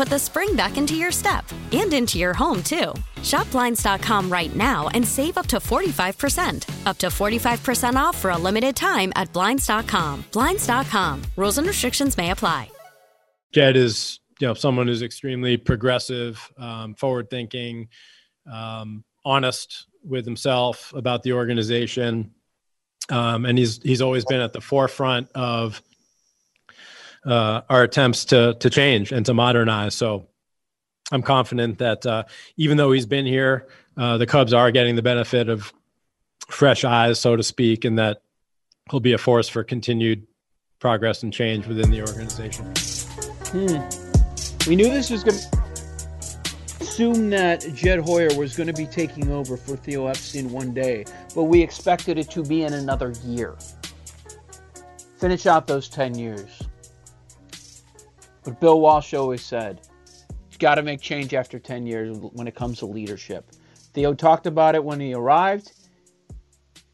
put the spring back into your step and into your home, too. Shop Blinds.com right now and save up to 45%. Up to 45% off for a limited time at Blinds.com. Blinds.com. Rules and restrictions may apply. Jed is you know someone who's extremely progressive, um, forward thinking, um, honest with himself about the organization, um, and he's he's always been at the forefront of uh, our attempts to to change and to modernize. So I'm confident that uh, even though he's been here, uh, the Cubs are getting the benefit of fresh eyes, so to speak, and that he'll be a force for continued progress and change within the organization. Hmm. We knew this was going to assume that Jed Hoyer was going to be taking over for Theo Epstein one day, but we expected it to be in another year. Finish out those 10 years. But Bill Walsh always said, got to make change after 10 years when it comes to leadership. Theo talked about it when he arrived,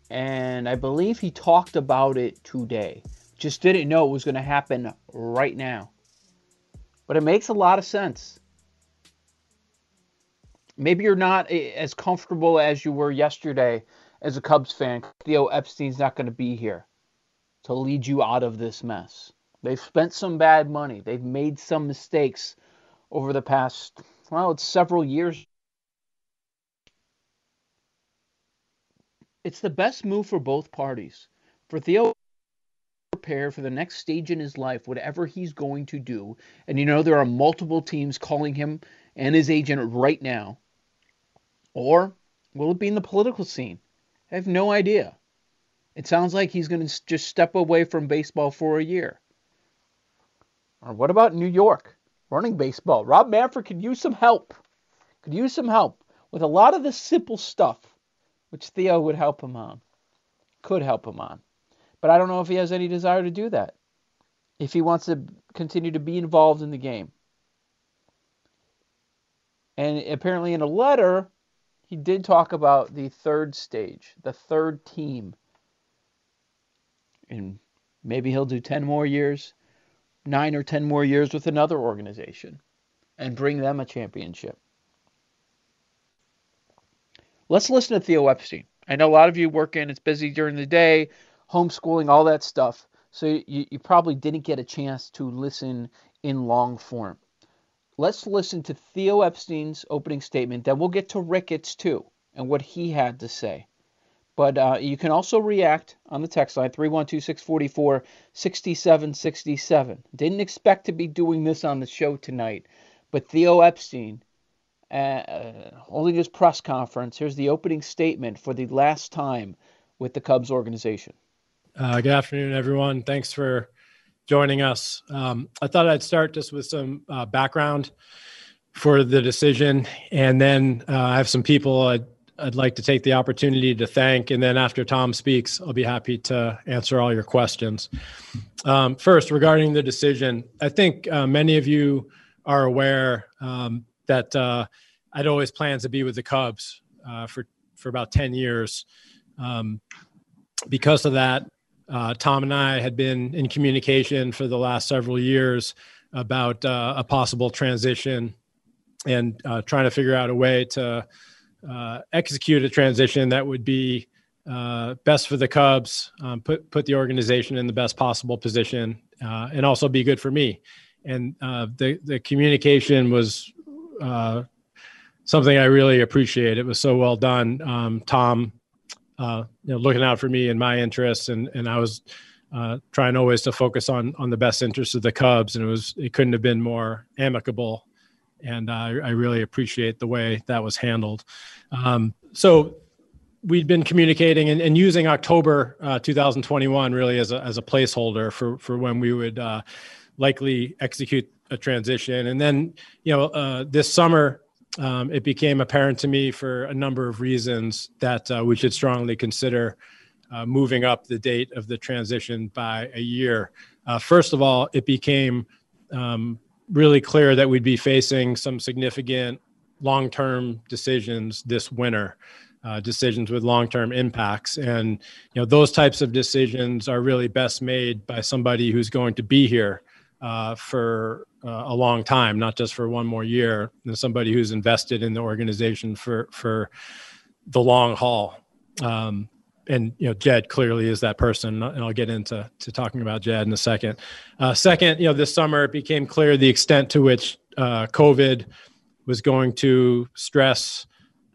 and I believe he talked about it today. Just didn't know it was going to happen right now. But it makes a lot of sense. Maybe you're not as comfortable as you were yesterday as a Cubs fan. Theo Epstein's not going to be here to lead you out of this mess. They've spent some bad money. They've made some mistakes over the past, well, it's several years. It's the best move for both parties. For Theo prepare for the next stage in his life, whatever he's going to do. And you know, there are multiple teams calling him and his agent right now. Or will it be in the political scene? I have no idea. It sounds like he's going to just step away from baseball for a year. Or what about New York running baseball? Rob Manfred could use some help. Could use some help with a lot of the simple stuff, which Theo would help him on. Could help him on. But I don't know if he has any desire to do that. If he wants to continue to be involved in the game. And apparently, in a letter, he did talk about the third stage, the third team. And maybe he'll do 10 more years, nine or 10 more years with another organization and bring them a championship. Let's listen to Theo Epstein. I know a lot of you work in, it's busy during the day homeschooling, all that stuff. So you, you probably didn't get a chance to listen in long form. Let's listen to Theo Epstein's opening statement. Then we'll get to Ricketts too and what he had to say. But uh, you can also react on the text line 312 644 6767. Didn't expect to be doing this on the show tonight, but Theo Epstein uh, uh, holding his press conference. Here's the opening statement for the last time with the Cubs organization. Uh, good afternoon, everyone. Thanks for joining us. Um, I thought I'd start just with some uh, background for the decision, and then uh, I have some people I'd, I'd, like to take the opportunity to thank. And then after Tom speaks, I'll be happy to answer all your questions. Um, first, regarding the decision, I think uh, many of you are aware um, that uh, I'd always planned to be with the Cubs uh, for for about ten years. Um, because of that, uh, Tom and I had been in communication for the last several years about uh, a possible transition and uh, trying to figure out a way to uh, execute a transition that would be uh, best for the Cubs, um, put put the organization in the best possible position, uh, and also be good for me. And uh, the the communication was uh, something I really appreciate. It was so well done. Um, Tom, uh, you know, looking out for me and my interests, and and I was uh, trying always to focus on on the best interests of the Cubs, and it was it couldn't have been more amicable. And I, I really appreciate the way that was handled. Um, so we'd been communicating and, and using October uh, 2021 really as a, as a placeholder for, for when we would uh, likely execute a transition. And then, you know, uh, this summer, um, it became apparent to me for a number of reasons that uh, we should strongly consider uh, moving up the date of the transition by a year. Uh, first of all, it became um, really clear that we'd be facing some significant long term decisions this winter uh, decisions with long-term impacts. And you know those types of decisions are really best made by somebody who's going to be here uh, for uh, a long time not just for one more year and somebody who's invested in the organization for for the long haul. Um, and you know jed clearly is that person and i'll get into to talking about jed in a second uh, second you know this summer it became clear the extent to which uh, covid was going to stress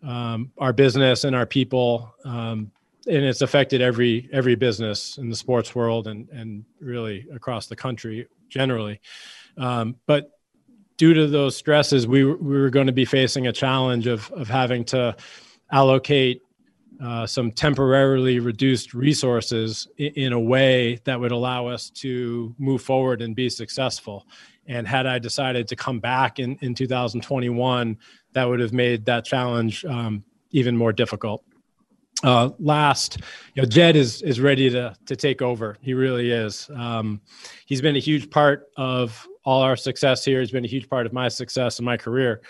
um, our business and our people. Um, and it's affected every every business in the sports world and and really across the country generally. Um, but due to those stresses, we we were going to be facing a challenge of of having to allocate uh, some temporarily reduced resources in, in, a way that would allow us to move forward and be successful. And had I decided to come back in, in 2021, that would have made that challenge um, even more difficult. Uh, last, you know, Jed is is ready to to take over. He really is. Um, he's been a huge part of all our success here. He's been a huge part of my success in my career.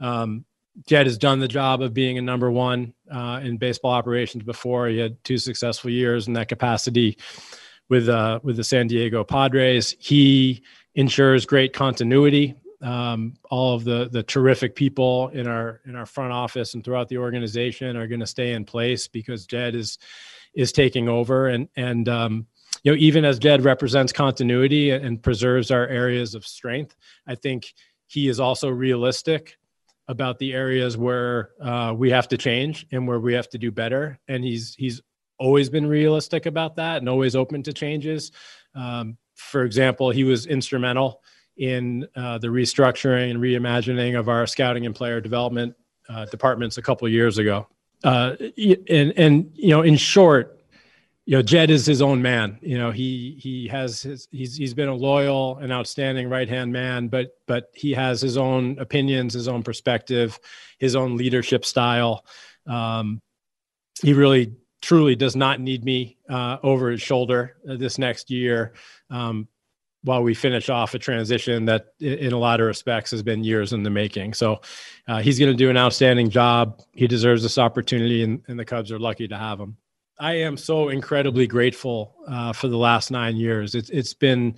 Um, Jed has done the job of being a number one uh, in baseball operations before. He had two successful years in that capacity with uh, with the San Diego Padres. He ensures great continuity um, all of the the terrific people in our in our front office and throughout the organization are going to stay in place because Jed is is taking over and and um, you know even as Jed represents continuity and preserves our areas of strength, I think he is also realistic about the areas where uh, we have to change and where we have to do better. And he's he's always been realistic about that and always open to changes. Um, for example, he was instrumental in uh, the restructuring and reimagining of our scouting and player development uh, departments a couple years ago. Uh, and and you know, in short, you know, Jed is his own man. You know, he he has his he's he's been a loyal and outstanding right hand man, but but he has his own opinions, his own perspective, his own leadership style. Um, he really truly does not need me uh, over his shoulder uh, this next year. Um, while we finish off a transition that in a lot of respects has been years in the making. So uh, he's going to do an outstanding job. He deserves this opportunity and, and, the Cubs are lucky to have him. I am so incredibly grateful uh, for the last nine years. It's, it's been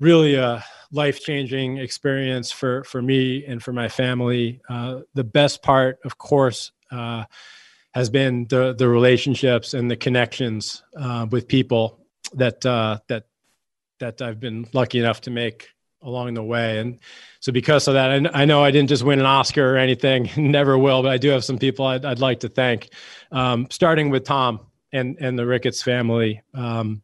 really a life-changing experience for, for me and for my family. Uh, the best part, of course, uh, has been the, the relationships and the connections uh, with people that, uh, that that I've been lucky enough to make along the way. And so because of that, I, I know I didn't just win an Oscar or anything, never will, but I do have some people I'd, I'd like to thank, um, starting with Tom and, and the Ricketts family. Um,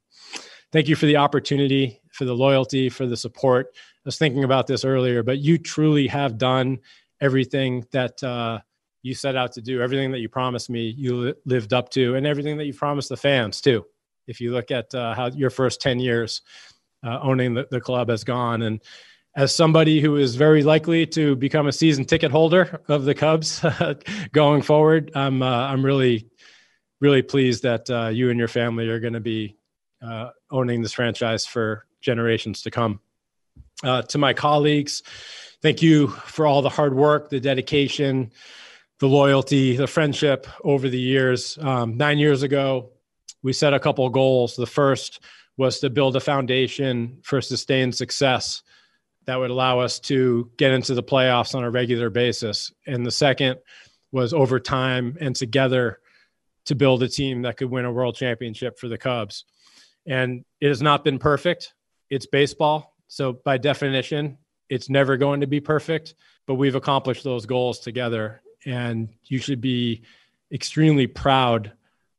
thank you for the opportunity, for the loyalty, for the support. I was thinking about this earlier, but you truly have done everything that uh, you set out to do, everything that you promised me, you li- lived up to, and everything that you promised the fans too. If you look at uh, how your first 10 years, uh, owning the, the club has gone. And as somebody who is very likely to become a season ticket holder of the Cubs going forward, I'm uh, I'm really really pleased that uh, you and your family are going to be uh, owning this franchise for generations to come. Uh, to my colleagues, thank you for all the hard work, the dedication, the loyalty, the friendship over the years. Um, nine years ago, we set a couple goals. The first was to build a foundation for sustained success that would allow us to get into the playoffs on a regular basis. And the second was over time and together to build a team that could win a world championship for the Cubs. And it has not been perfect. It's baseball. So, by definition, it's never going to be perfect, but we've accomplished those goals together. And you should be extremely proud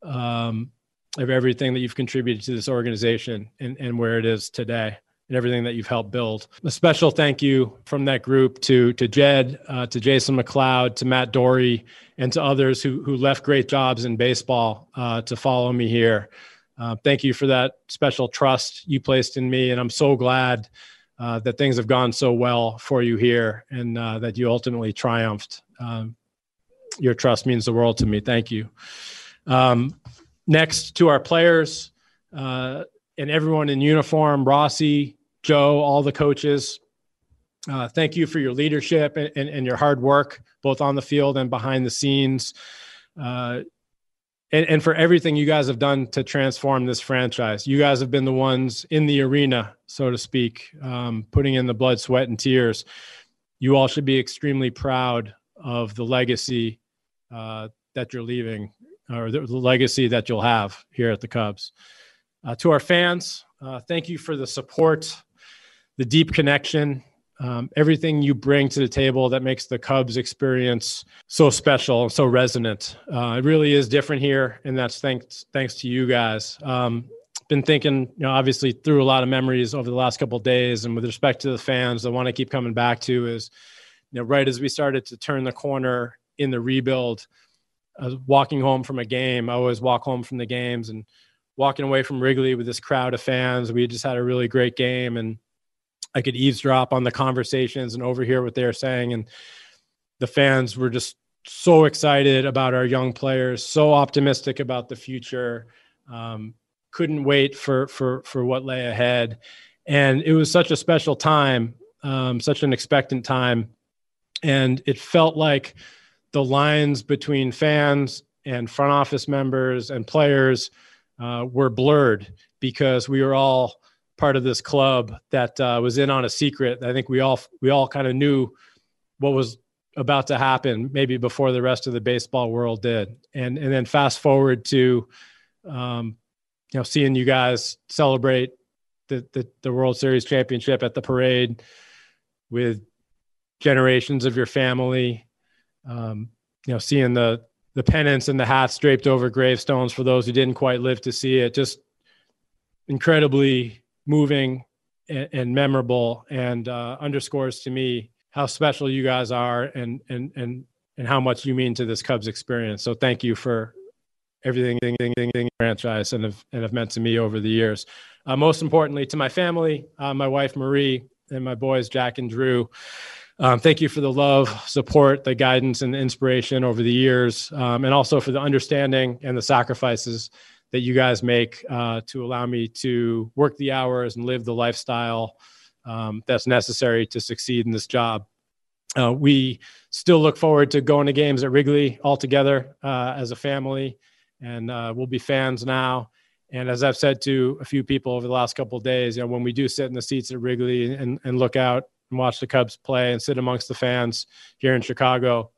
um, of everything that you've contributed to this organization and, and where it is today and everything that you've helped build. A special thank you from that group to to Jed, uh, to Jason McLeod, to Matt Dorey, and to others who who left great jobs in baseball uh, to follow me here. Uh, thank you for that special trust you placed in me, and I'm so glad uh, that things have gone so well for you here, and uh, that you ultimately triumphed. Um, your trust means the world to me. Thank you. Um, next to our players uh, and everyone in uniform, Rossi, Joe, all the coaches. Uh, thank you for your leadership and, and, and, your hard work, both on the field and behind the scenes. Uh, and, and, for everything you guys have done to transform this franchise. You guys have been the ones in the arena, so to speak, um, putting in the blood, sweat, and tears. You all should be extremely proud of the legacy uh, that you're leaving or the, legacy that you'll have here at the Cubs. Uh, to our fans, uh, thank you for the support, the deep connection, um, everything you bring to the table that makes the Cubs experience so special and so resonant. Uh, it really is different here, and that's thanks thanks to you guys. Um, been thinking, you know, obviously through a lot of memories over the last couple days, and with respect to the fans, the one I keep coming back to is, you know, right as we started to turn the corner in the rebuild, I was walking home from a game. I always walk home from the games and walking away from Wrigley with this crowd of fans. We just had a really great game and I could eavesdrop on the conversations and overhear what they were saying. And the fans were just so excited about our young players, so optimistic about the future. Um, couldn't wait for for for what lay ahead, and it was such a special time, um, such an expectant time, and it felt like the lines between fans and front office members and players uh, were blurred because we were all part of this club that uh, was in on a secret. I think we all we all kind of knew what was about to happen maybe before the rest of the baseball world did. And and then fast forward to um, you know seeing you guys celebrate the, the the World Series championship at the parade with generations of your family. Um, you know, seeing the the pennants and the hats draped over gravestones for those who didn't quite live to see it. Just incredibly moving and, and memorable and uh, underscores to me how special you guys are and and and and how much you mean to this Cubs experience. So thank you for everything, everything, franchise and have and have meant to me over the years. Uh, most importantly, to my family, uh, my wife Marie, and my boys Jack and Drew. Um, thank you for the love, support, the guidance, and the inspiration over the years, um, and also for the understanding and the sacrifices that you guys make uh, to allow me to work the hours and live the lifestyle um, that's necessary to succeed in this job. Uh, we still look forward to going to games at Wrigley all together uh, as a family, and uh, we'll be fans now. And as I've said to a few people over the last couple of days, you know, when we do sit in the seats at Wrigley and, and look out and watch the Cubs play and sit amongst the fans here in Chicago,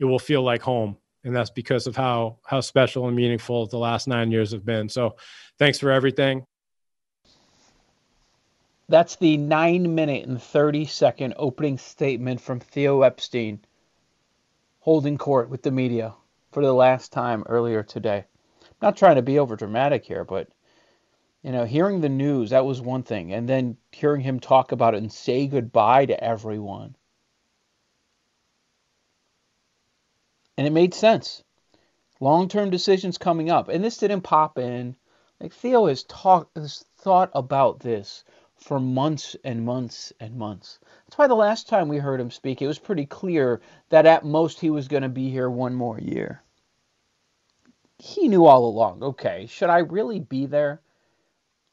it will feel like home and that's because of how how special and meaningful the last nine years have been. So, thanks for everything. That's the nine minute and thirty second opening statement from Theo Epstein, holding court with the media for the last time earlier today. I'm not trying to be over dramatic here, but you know, hearing the news that was one thing, and then hearing him talk about it and say goodbye to everyone and it made sense. Long term decisions coming up. And this didn't pop in. Like Theo has talked has thought about this for months and months and months. That's why the last time we heard him speak, it was pretty clear that at most he was going to be here one more year. He knew all along, okay, should I really be there?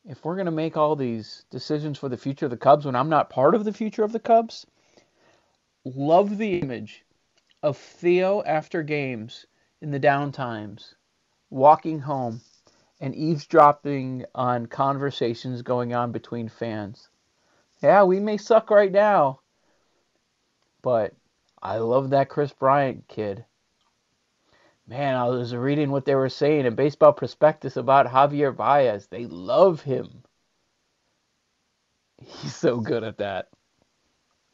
If we're going to make all these decisions for the future of the Cubs when I'm not part of the future of the Cubs, love the image of Theo after games in the downtimes, walking home and eavesdropping on conversations going on between fans. Yeah, we may suck right now, but I love that Kris Bryant kid. Man, I was reading what they were saying in Baseball Prospectus about Javier Baez. They love him. He's so good at that.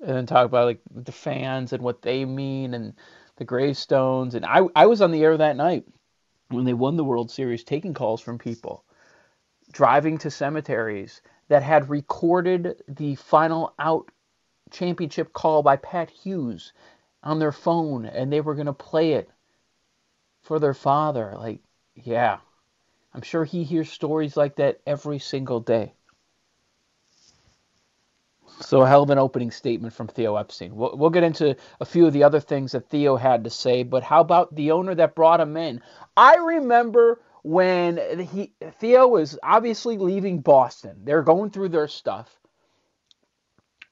And then talk about like the fans and what they mean and the gravestones. And I I was on the air that night when they won the World Series, taking calls from people, driving to cemeteries that had recorded the final out championship call by Pat Hughes on their phone, and they were going to play it for their father. Like, yeah, I'm sure he hears stories like that every single day. So, a hell of an opening statement from Theo Epstein. We'll, we'll, get into a few of the other things that Theo had to say, but how about the owner that brought him in? I remember when he Theo was obviously leaving Boston. They're going through their stuff.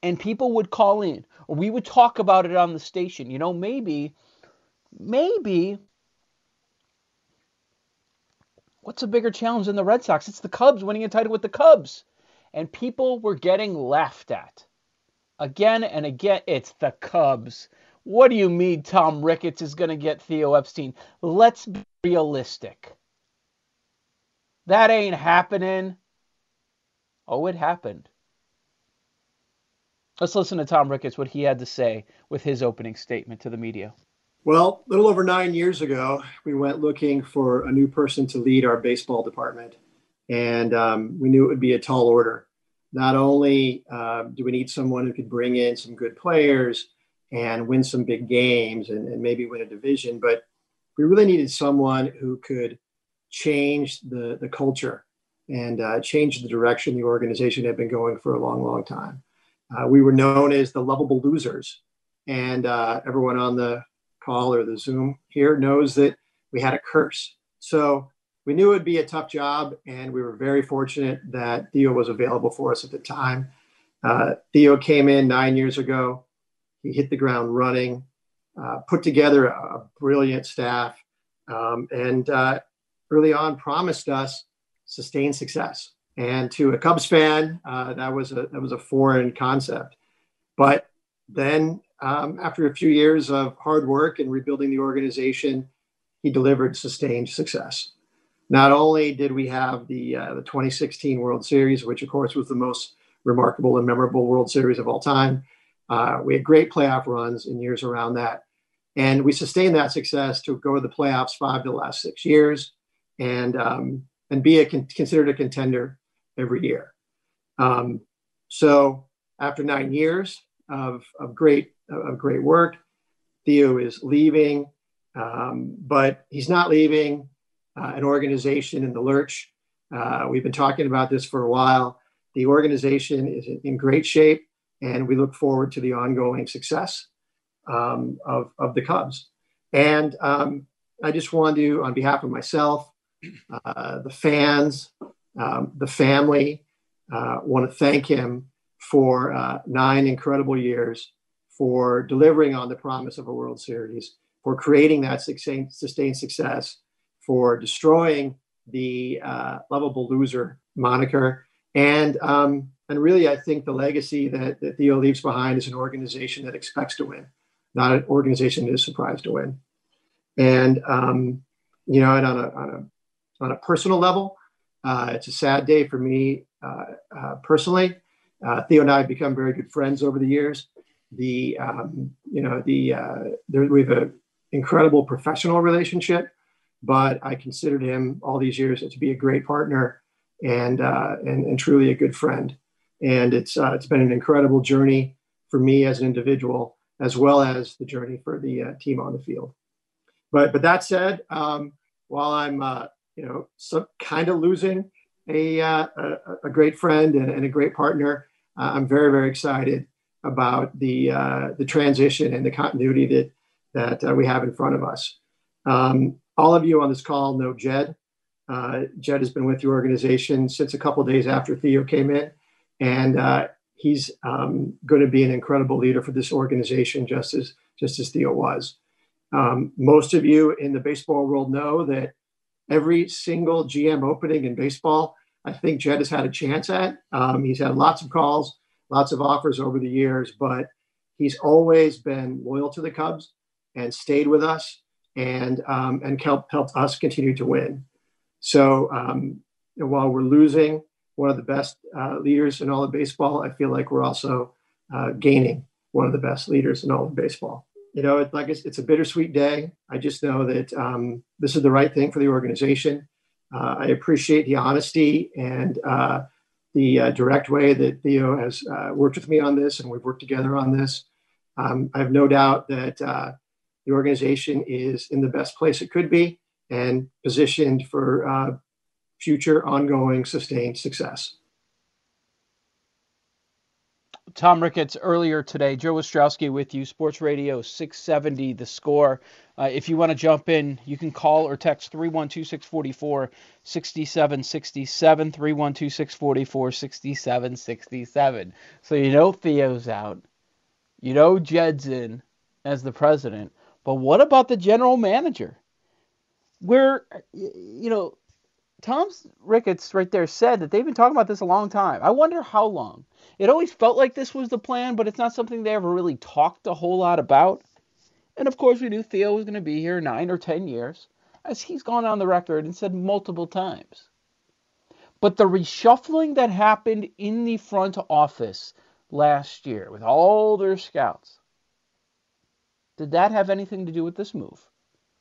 And people would call in, or we would talk about it on the station. You know, maybe, maybe what's a bigger challenge than the Red Sox? It's the Cubs winning a title with the Cubs and people were getting laughed at. Again and again, it's the Cubs. What do you mean Tom Ricketts is going to get Theo Epstein? Let's be realistic. That ain't happening. Oh, it happened. Let's listen to Tom Ricketts, what he had to say with his opening statement to the media. Well, a little over nine years ago, we went looking for a new person to lead our baseball department and um, we knew it would be a tall order. Not only uh, do we need someone who could bring in some good players and win some big games and, and maybe win a division, but we really needed someone who could change the, the culture and uh, change the direction the organization had been going for a long, long time. Uh, we were known as the lovable losers, and uh, everyone on the call or the Zoom here knows that we had a curse. So we knew it would be a tough job, and we were very fortunate that Theo was available for us at the time. Uh, Theo came in nine years ago. He hit the ground running, uh, put together a, a brilliant staff, um, and uh, early on promised us sustained success. And to a Cubs fan, uh, that was a that was a foreign concept. But then, um, after a few years of hard work and rebuilding the organization, he delivered sustained success not only did we have the uh, the 2016 World Series, which of course was the most remarkable and memorable World Series of all time, uh, we had great playoff runs in years around that, and we sustained that success to go to the playoffs five of the last six years, and um, and be a con- considered a contender every year. Um, so after nine years of, of great of great work, Theo is leaving, um, but he's not leaving uh, an organization in the lurch. Uh, we've been talking about this for a while. The organization is in great shape, and we look forward to the ongoing success um, of, of the Cubs. And um, I just want to, on behalf of myself, uh, the fans, um, the family, uh, want to thank him for uh, nine incredible years, for delivering on the promise of a World Series, for creating that sustained, sustained success, for destroying the uh, lovable loser moniker. And um, and really, I think the legacy that, that Theo leaves behind is an organization that expects to win, not an organization that is surprised to win. And um, you know, and on a on a on a personal level, uh, it's a sad day for me uh, uh personally. Uh, Theo and I have become very good friends over the years. The um, you know the uh, there, we have an incredible professional relationship but I considered him all these years to be a great partner and uh, and, and, truly a good friend. And it's uh, it's been an incredible journey for me as an individual, as well as the journey for the uh, team on the field. But but that said, um, while I'm uh, you know so kind of losing a, uh, a, a great friend and, and, a great partner, uh, I'm very very excited about the the transition and the continuity that that we have in front of us. Um, all of you on this call know Jed. Uh, Jed has been with the organization since a couple days after Theo came in, and uh, he's um, going to be an incredible leader for this organization, just as just as Theo was. Um, most of you in the baseball world know that every single GM opening in baseball, I think Jed has had a chance at. Um, he's had lots of calls, lots of offers over the years, but he's always been loyal to the Cubs and stayed with us and um, and helped helped us continue to win. So um, while we're losing one of the best uh, leaders in all of baseball, I feel like we're also uh, gaining one of the best leaders in all of baseball. You know, it, like it's, it's a bittersweet day. I just know that um, this is the right thing for the organization. Uh, I appreciate the honesty and uh, the uh, direct way that Theo has uh, worked with me on this, and we've worked together on this. Um, I have no doubt that the organization is in the best place it could be and positioned for uh, future, ongoing, sustained success. Tom Ricketts earlier today. Joe Ostrowski with you, Sports Radio 670, the score. Uh, if you want to jump in, you can call or text 312 644 6767. 312 644 6767. So you know Theo's out. You know Jed's in as the president. But what about the general manager? Where, you know, Tom Ricketts right there said that they've been talking about this a long time. I wonder how long. It always felt like this was the plan, but it's not something they ever really talked a whole lot about. And of course, we knew Theo was going to be here nine or ten years, as he's gone on the record and said multiple times. But the reshuffling that happened in the front office last year with all their scouts, did that have anything to do with this move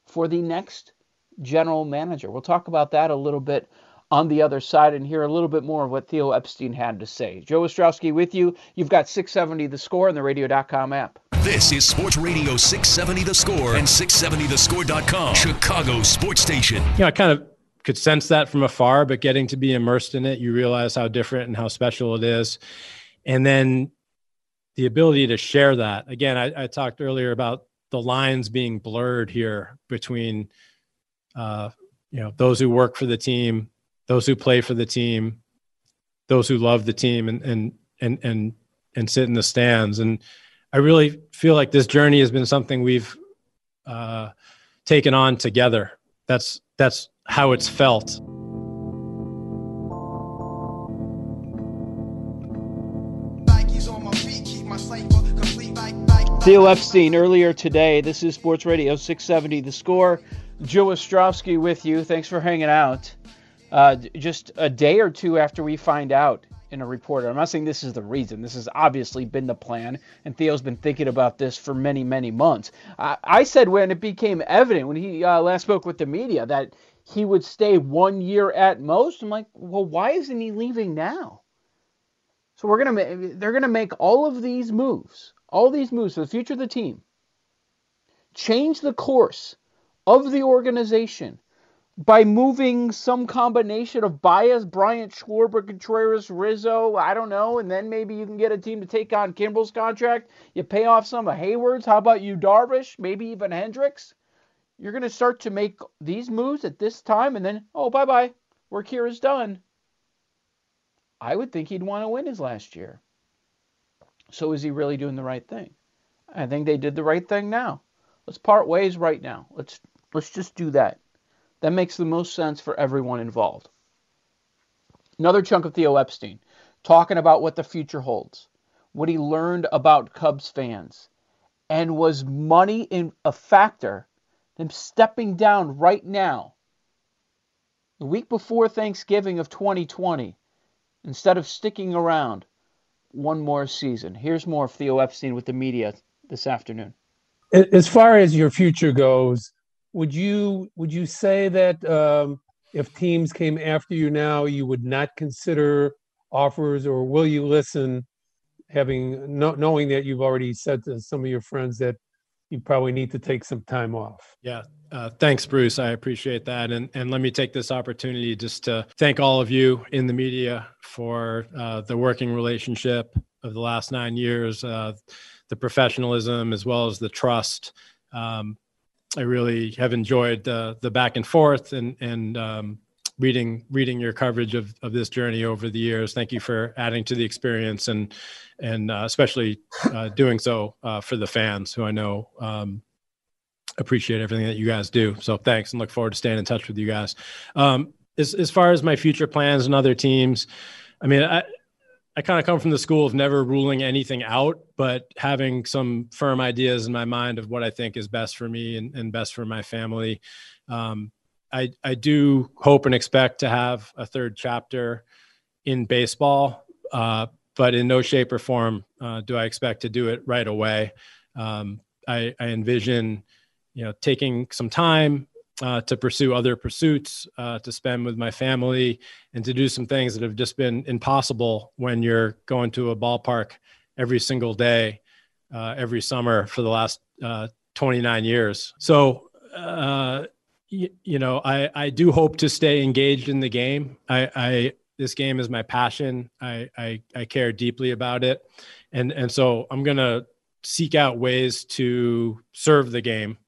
for the next general manager? We'll talk about that a little bit on the other side and hear a little bit more of what Theo Epstein had to say. Joe Ostrowski with you. You've got 670 The Score and the radio.com app. This is Sports Radio 670 The Score and 670thescore.com, Chicago sports station. You know, I kind of could sense that from afar, but getting to be immersed in it, you realize how different and how special it is. And then the ability to share that. Again, I, I talked earlier about the lines being blurred here between uh, you know those who work for the team those who play for the team, those who love the team and and and and and sit in the stands. And I really feel like this journey has been something we've uh, taken on together. That's that's how it's felt. Theo Epstein earlier today. This is Sports Radio 670 The Score. Joe Ostrowski with you. Thanks for hanging out uh, just a day or two after we find out in a report. I'm not saying this is the reason. This has obviously been the plan, and Theo's been thinking about this for many, many months. I, I said when it became evident, when he uh, last spoke with the media, that he would stay one year at most. I'm like, well, why isn't he leaving now? So we're gonna, they're gonna make all of these moves, all these moves for the future of the team, change the course of the organization by moving some combination of Baez, Bryant, Schwarber, Contreras, Rizzo, I don't know, and then maybe Yu can get a team to take on Kimbrel's contract. You pay off some of Hayward's. How about you, Darvish? Maybe even Hendricks. You're going to start to make these moves at this time, and then, oh, bye bye. Work here is done. I would think he'd want to win his last year. So is he really doing the right thing? I think they did the right thing now. Let's part ways right now. Let's let's just do that. That makes the most sense for everyone involved. Another chunk of Theo Epstein talking about what the future holds, what he learned about Cubs fans, and was money in a factor? Him stepping down right now, the week before Thanksgiving of 2020, instead of sticking around one more season. Here's more of Theo Epstein with the media this afternoon. As far as your future goes, would you would you say that um, if teams came after you now, you would not consider offers, or will you listen, having no, knowing that you've already said to some of your friends that you probably need to take some time off? Yeah. Uh, thanks, Bruce. I appreciate that. And, and let me take this opportunity just to thank all of you in the media for uh, the working relationship of the last nine years, uh, the professionalism, as well as the trust. Um, I really have enjoyed the the back and forth and and um, reading reading your coverage of, of this journey over the years. Thank you for adding to the experience and and uh, especially uh, doing so uh, for the fans who I know um, appreciate everything that you guys do. So thanks and look forward to staying in touch with you guys. Um, as as far as my future plans and other teams, I mean, I I kind of come from the school of never ruling anything out, but having some firm ideas in my mind of what I think is best for me and, and best for my family. Um, I, I do hope and expect to have a third chapter in baseball, uh, but in no shape or form uh, do I expect to do it right away. Um, I, I, envision, you know, taking some time uh, to pursue other pursuits, uh, to spend with my family, and to do some things that have just been impossible when you're going to a ballpark every single day, uh, every summer for the last uh, 29 years. So, uh, y- you know, I, I do hope to stay engaged in the game. I, I this game is my passion. I, I, I care deeply about it, and and so I'm gonna seek out ways to serve the game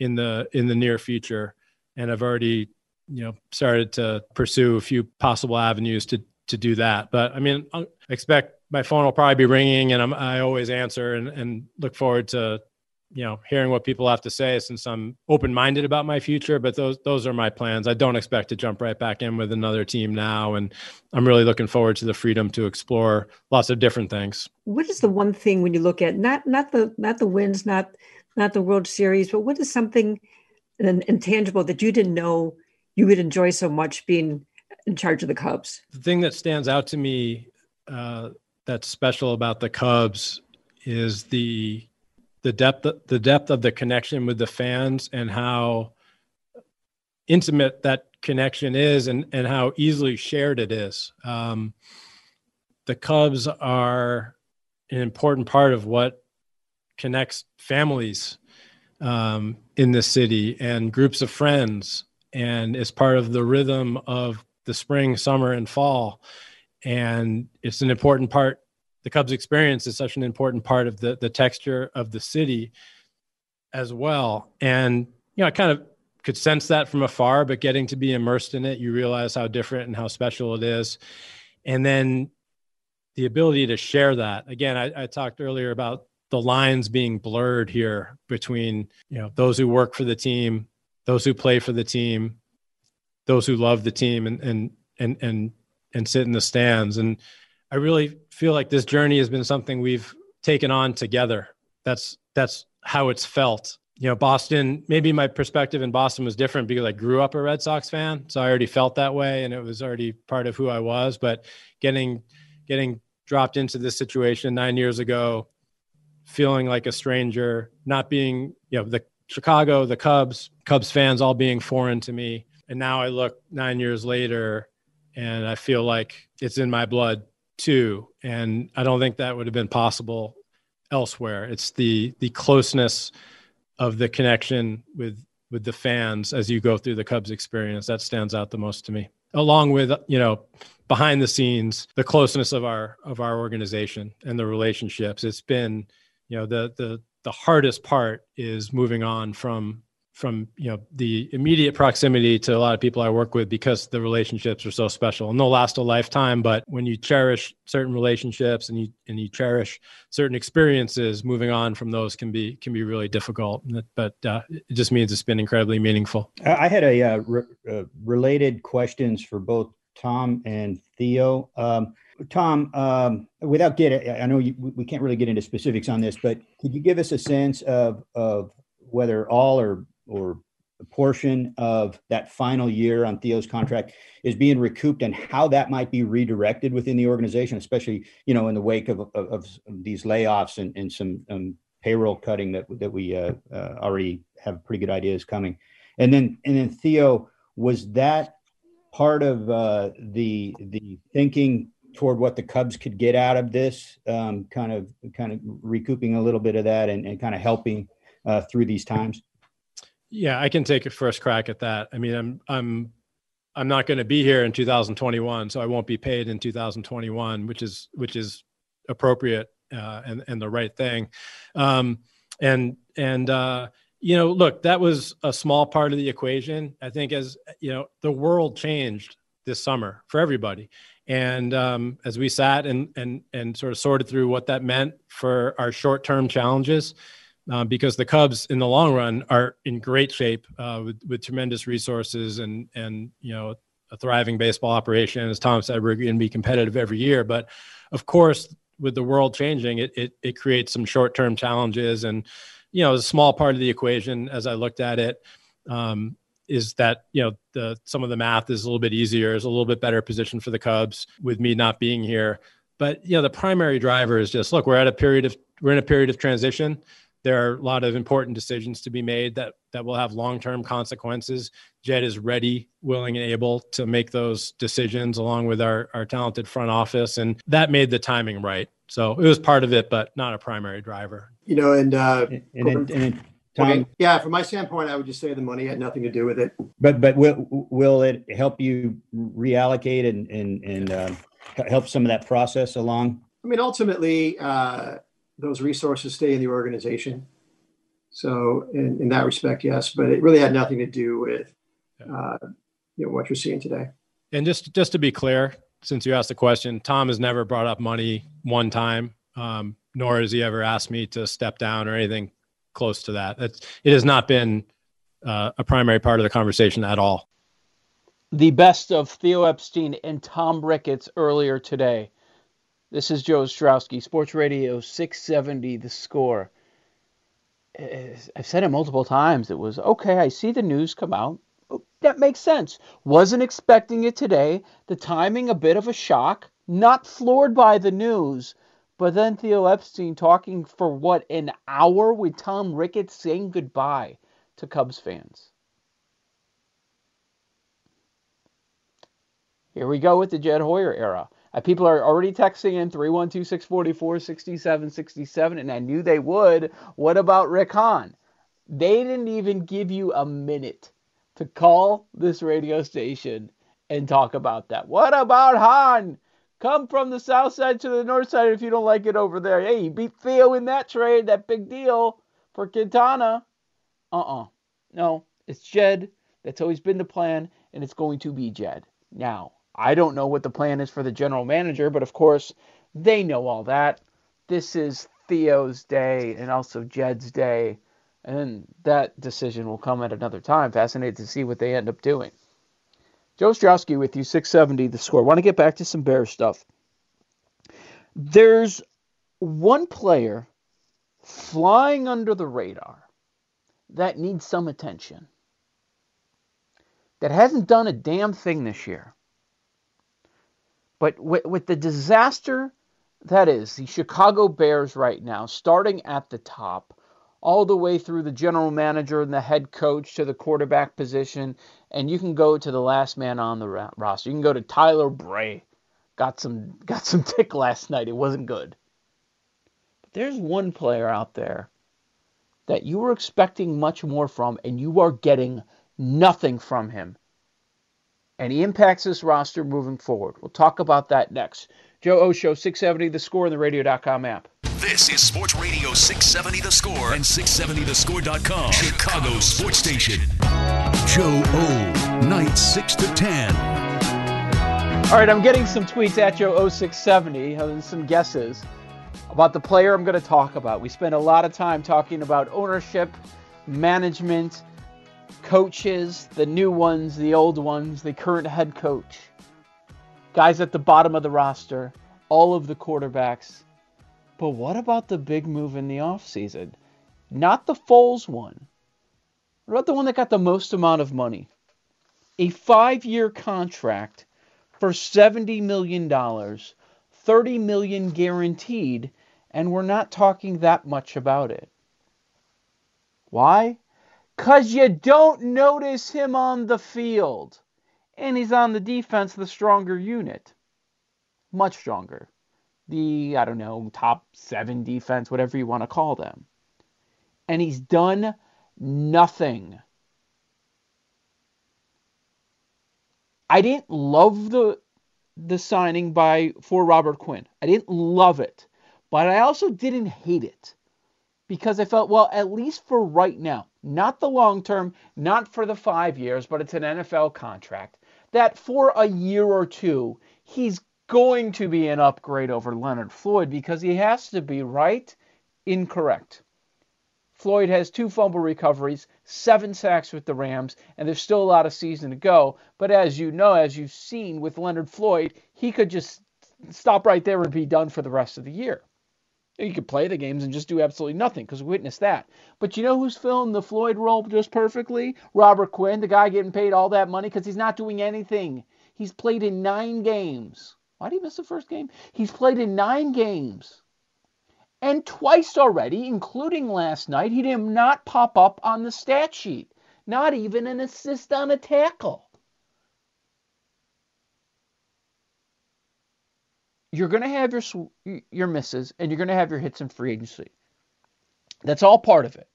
in the in the near future and i've already you know started to pursue a few possible avenues to to do that but i mean i expect my phone will probably be ringing and I'm, i always answer and, and look forward to you know hearing what people have to say since i'm open-minded about my future but those those are my plans i don't expect to jump right back in with another team now and i'm really looking forward to the freedom to explore lots of different things what is the one thing when you look at not not the not the wins not not the World Series, but what is something intangible that you didn't know you would enjoy so much being in charge of the Cubs? The thing that stands out to me uh, that's special about the Cubs is the the depth the depth of the connection with the fans and how intimate that connection is and and how easily shared it is. Um, the Cubs are an important part of what connects families um, in the city and groups of friends and is part of the rhythm of the spring, summer, and fall. And it's an important part. The Cubs experience is such an important part of the the texture of the city as well. And you know, I kind of could sense that from afar, but getting to be immersed in it, you realize how different and how special it is. And then the ability to share that. Again, I, I talked earlier about the lines being blurred here between you know those who work for the team those who play for the team those who love the team and and and and and sit in the stands and i really feel like this journey has been something we've taken on together. That's that's how it's felt. You know boston maybe my perspective in boston was different because i grew up a red sox fan so i already felt that way and it was already part of who i was but getting getting dropped into this situation nine years ago feeling like a stranger, not being, you know, the Chicago, the Cubs, Cubs fans all being foreign to me. And now I look nine years later and I feel like it's in my blood too. And I don't think that would have been possible elsewhere. It's the the closeness of the connection with with the fans as you go through the Cubs experience that stands out the most to me. Along with, you know, behind the scenes, the closeness of our of our organization and the relationships. It's been you know the the the hardest part is moving on from from you know the immediate proximity to a lot of people I work with because the relationships are so special and they'll last a lifetime. But when you cherish certain relationships and you and you cherish certain experiences, moving on from those can be can be really difficult. But uh, it just means it's been incredibly meaningful. I had a uh, re- uh, related questions for both Tom and Theo. Um, Tom, um, without getting, I know you, we can't really get into specifics on this, but could you give us a sense of of whether all or or a portion of that final year on Theo's contract is being recouped and how that might be redirected within the organization, especially you know in the wake of of, of these layoffs and, and some um, payroll cutting that that we uh, uh, already have pretty good ideas coming, and then and then Theo was that part of uh, the the thinking toward what the Cubs could get out of this, um, kind of kind of recouping a little bit of that and, and kind of helping uh, through these times? Yeah, I can take a first crack at that. I mean, I'm I'm I'm not going to be here in 2021, so I won't be paid in 2021, which is which is appropriate uh, and and the right thing. Um, and and uh, you know, look, that was a small part of the equation. I think as you know, the world changed this summer for everybody, and um, as we sat and, and, and sort of sorted through what that meant for our short term challenges, uh, because the Cubs in the long run are in great shape uh, with, with tremendous resources and, and, you know, a thriving baseball operation. As Tom said, we're going to be competitive every year. But of course, with the world changing, it it, it creates some short term challenges, and you know, a small part of the equation as I looked at it. Um, is that you know the some of the math is a little bit easier, is a little bit better position for the Cubs with me not being here. But you know the primary driver is just look, we're at a period of we're in a period of transition there are a lot of important decisions to be made that that will have long-term consequences. Jed is ready, willing, and able to make those decisions along with our our talented front office, and that made the timing right. So it was part of it, but not a primary driver. You know, and uh, And, and, and Tom, okay, yeah, from my standpoint, I would just say the money had nothing to do with it. but but will will it help you reallocate and and and uh, help some of that process along? I mean, ultimately, uh, those resources stay in the organization. So, in, in that respect, yes, but it really had nothing to do with uh, you know what you're seeing today. And just just to be clear, since you asked the question, Tom has never brought up money one time, um, nor has he ever asked me to step down or anything close to that. It's, it has not been uh, a primary part of the conversation at all. The best of Theo Epstein and Tom Ricketts earlier today. This is Joe Ostrowski, Sports Radio 670, the score. Eh, I've said it multiple times. It was okay, I see the news come out. Oh, that makes sense. Wasn't expecting it today. The timing, a bit of a shock. Not floored by the news. But then Theo Epstein talking for what, an hour with Tom Ricketts saying goodbye to Cubs fans. Here we go with the Jed Hoyer era. Uh, people are already texting in 312 644 6767, and I knew they would. What about Rick Hahn? They didn't even give you a minute to call this radio station and talk about that. What about Hahn? Come from the south side to the north side if you don't like it over there. Hey, he beat Theo in that trade, that big deal for Quintana. Uh uh No, it's Jed. That's always been the plan, and it's going to be Jed. Now, I don't know what the plan is for the general manager, but of course, they know all that. This is Theo's day and also Jed's day, and that decision will come at another time. Fascinated to see what they end up doing. Joe Ostrowski with you, 670 the score. Want to get back to some Bear stuff. There's one player flying under the radar that needs some attention, that hasn't done a damn thing this year. But with, with the disaster that is the Chicago Bears right now, starting at the top, all the way through the general manager and the head coach to the quarterback position, and you can go to the last man on the roster. You can go to Tyler Bray. Got some got some tick last night. It wasn't good. But there's one player out there that you were expecting much more from, and you are getting nothing from him and he impacts this roster moving forward. We'll talk about that next. Joe Osho, 670 The Score, and the Radio.com app. This is Sports Radio 670 The Score and 670thescore.com. Chicago Sports Station. Joe O, nights 6 to 10. All right, I'm getting some tweets at Joe 0670 and uh, some guesses about the player I'm going to talk about. We spent a lot of time talking about ownership, management, coaches, the new ones, the old ones, the current head coach, guys at the bottom of the roster, all of the quarterbacks. But what about the big move in the offseason? Not the Foles one. What about the one that got the most amount of money? A five year contract for $70 million, 30 million guaranteed, and we're not talking that much about it. Why? Because you don't notice him on the field. And he's on the defense, the stronger unit. Much stronger. The, I don't know, top seven defense, whatever you want to call them. And he's done nothing. I didn't love the the signing by for Robert Quinn. I didn't love it, but I also didn't hate it because I felt, well, at least for right now, not the long term, not for the five years, but it's an NFL contract, that for a year or two, he's going to be an upgrade over Leonard Floyd because he has to be right, incorrect. Floyd has two fumble recoveries, seven sacks with the Rams, and there's still a lot of season to go. But as you know, as you've seen with Leonard Floyd, he could just stop right there and be done for the rest of the year. He could play the games and just do absolutely nothing because we witnessed that. But you know who's filling the Floyd role just perfectly? Robert Quinn, the guy getting paid all that money because he's not doing anything. He's played in nine games. Why did he miss the first game? He's played in nine games. And twice already, including last night, he did not pop up on the stat sheet. Not even an assist on a tackle. You're going to have your your misses and you're going to have your hits in free agency. That's all part of it.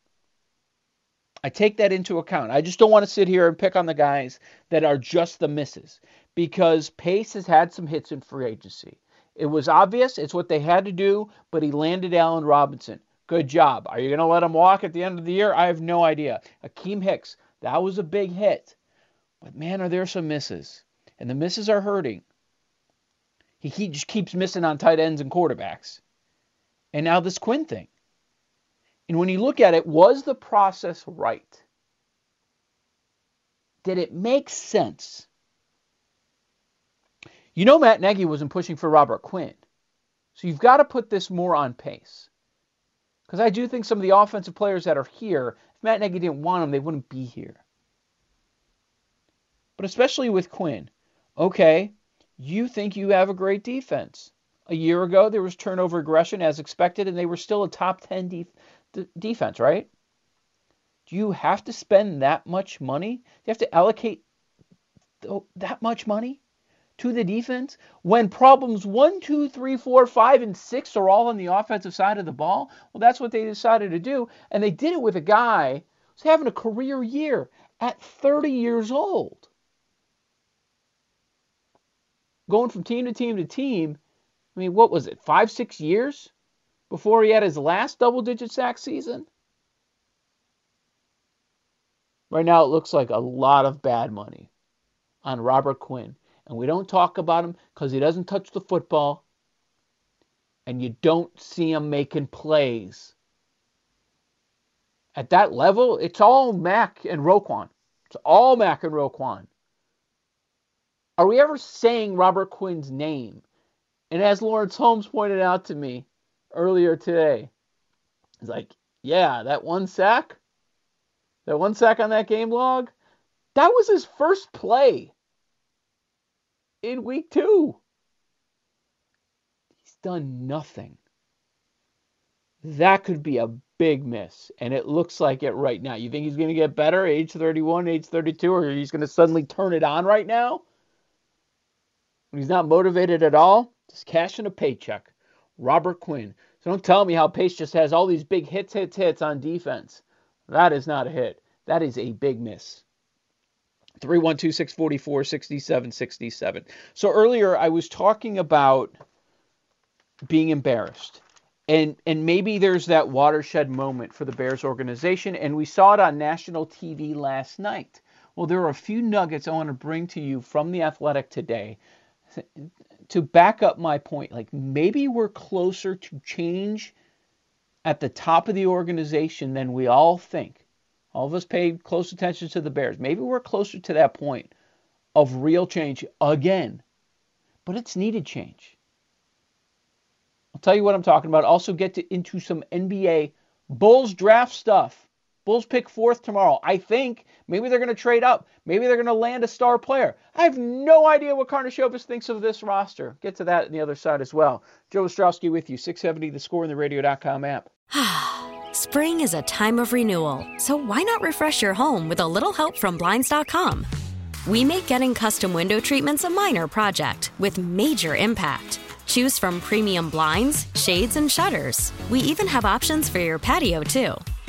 I take that into account. I just don't want to sit here and pick on the guys that are just the misses because Pace has had some hits in free agency. It was obvious, it's what they had to do, but he landed Allen Robinson. Good job. Are you going to let him walk at the end of the year? I have no idea. Akiem Hicks, that was a big hit. But man, are there some misses. And the misses are hurting. He, he just keeps missing on tight ends and quarterbacks. And now this Quinn thing. And when you look at it, was the process right? Did it make sense? You know Matt Nagy wasn't pushing for Robert Quinn. So you've got to put this more on Pace. Because I do think some of the offensive players that are here, if Matt Nagy didn't want them, they wouldn't be here. But especially with Quinn, okay, you think you have a great defense. A year ago, there was turnover aggression as expected, and they were still a top 10 def- d- defense, right? Do you have to spend that much money? Do you have to allocate th- that much money to the defense when problems one, two, three, four, five, and six are all on the offensive side of the ball? Well, that's what they decided to do, and they did it with a guy who's having a career year at 30 years old going from team to team to team. I mean, what was it, five, six years before he had his last double digit sack season? Right now, it looks like a lot of bad money on Robert Quinn. And we don't talk about him because he doesn't touch the football. And you don't see him making plays. At that level, it's all Mack and Roquan. It's all Mack and Roquan. Are we ever saying Robert Quinn's name? And as Lawrence Holmes pointed out to me earlier today, he's like, yeah, that one sack, that one sack on that game log, that was his first play in week two. He's done nothing. That could be a big miss, and it looks like it right now. You think he's going to get better, age 31, age 32, or he's going to suddenly turn it on right now? When he's not motivated at all, just cashing a paycheck. Robert Quinn. So don't tell me how Pace just has all these big hits, hits, hits on defense. That is not a hit. That is a big miss. 312 644 6767. So earlier I was talking about being embarrassed. And and maybe there's that watershed moment for the Bears organization and we saw it on national TV last night. Well, there are a few nuggets I want to bring to you from the Athletic today to back up my point, like maybe we're closer to change at the top of the organization than we all think. All of us pay close attention to the Bears. Maybe we're closer to that point of real change again, but it's needed change. I'll tell you what I'm talking about. Also, get to, into some NBA Bulls draft stuff. Bulls pick fourth tomorrow. I think maybe they're going to trade up. Maybe they're going to land a star player. I have no idea what Karnisovas thinks of this roster. Get to that on the other side as well. Joe Ostrowski with you, 670 The Score in the Radio.com app. Spring is a time of renewal, so why not refresh your home with a little help from Blinds.com? We make getting custom window treatments a minor project with major impact. Choose from premium blinds, shades, and shutters. We even have options for your patio, too.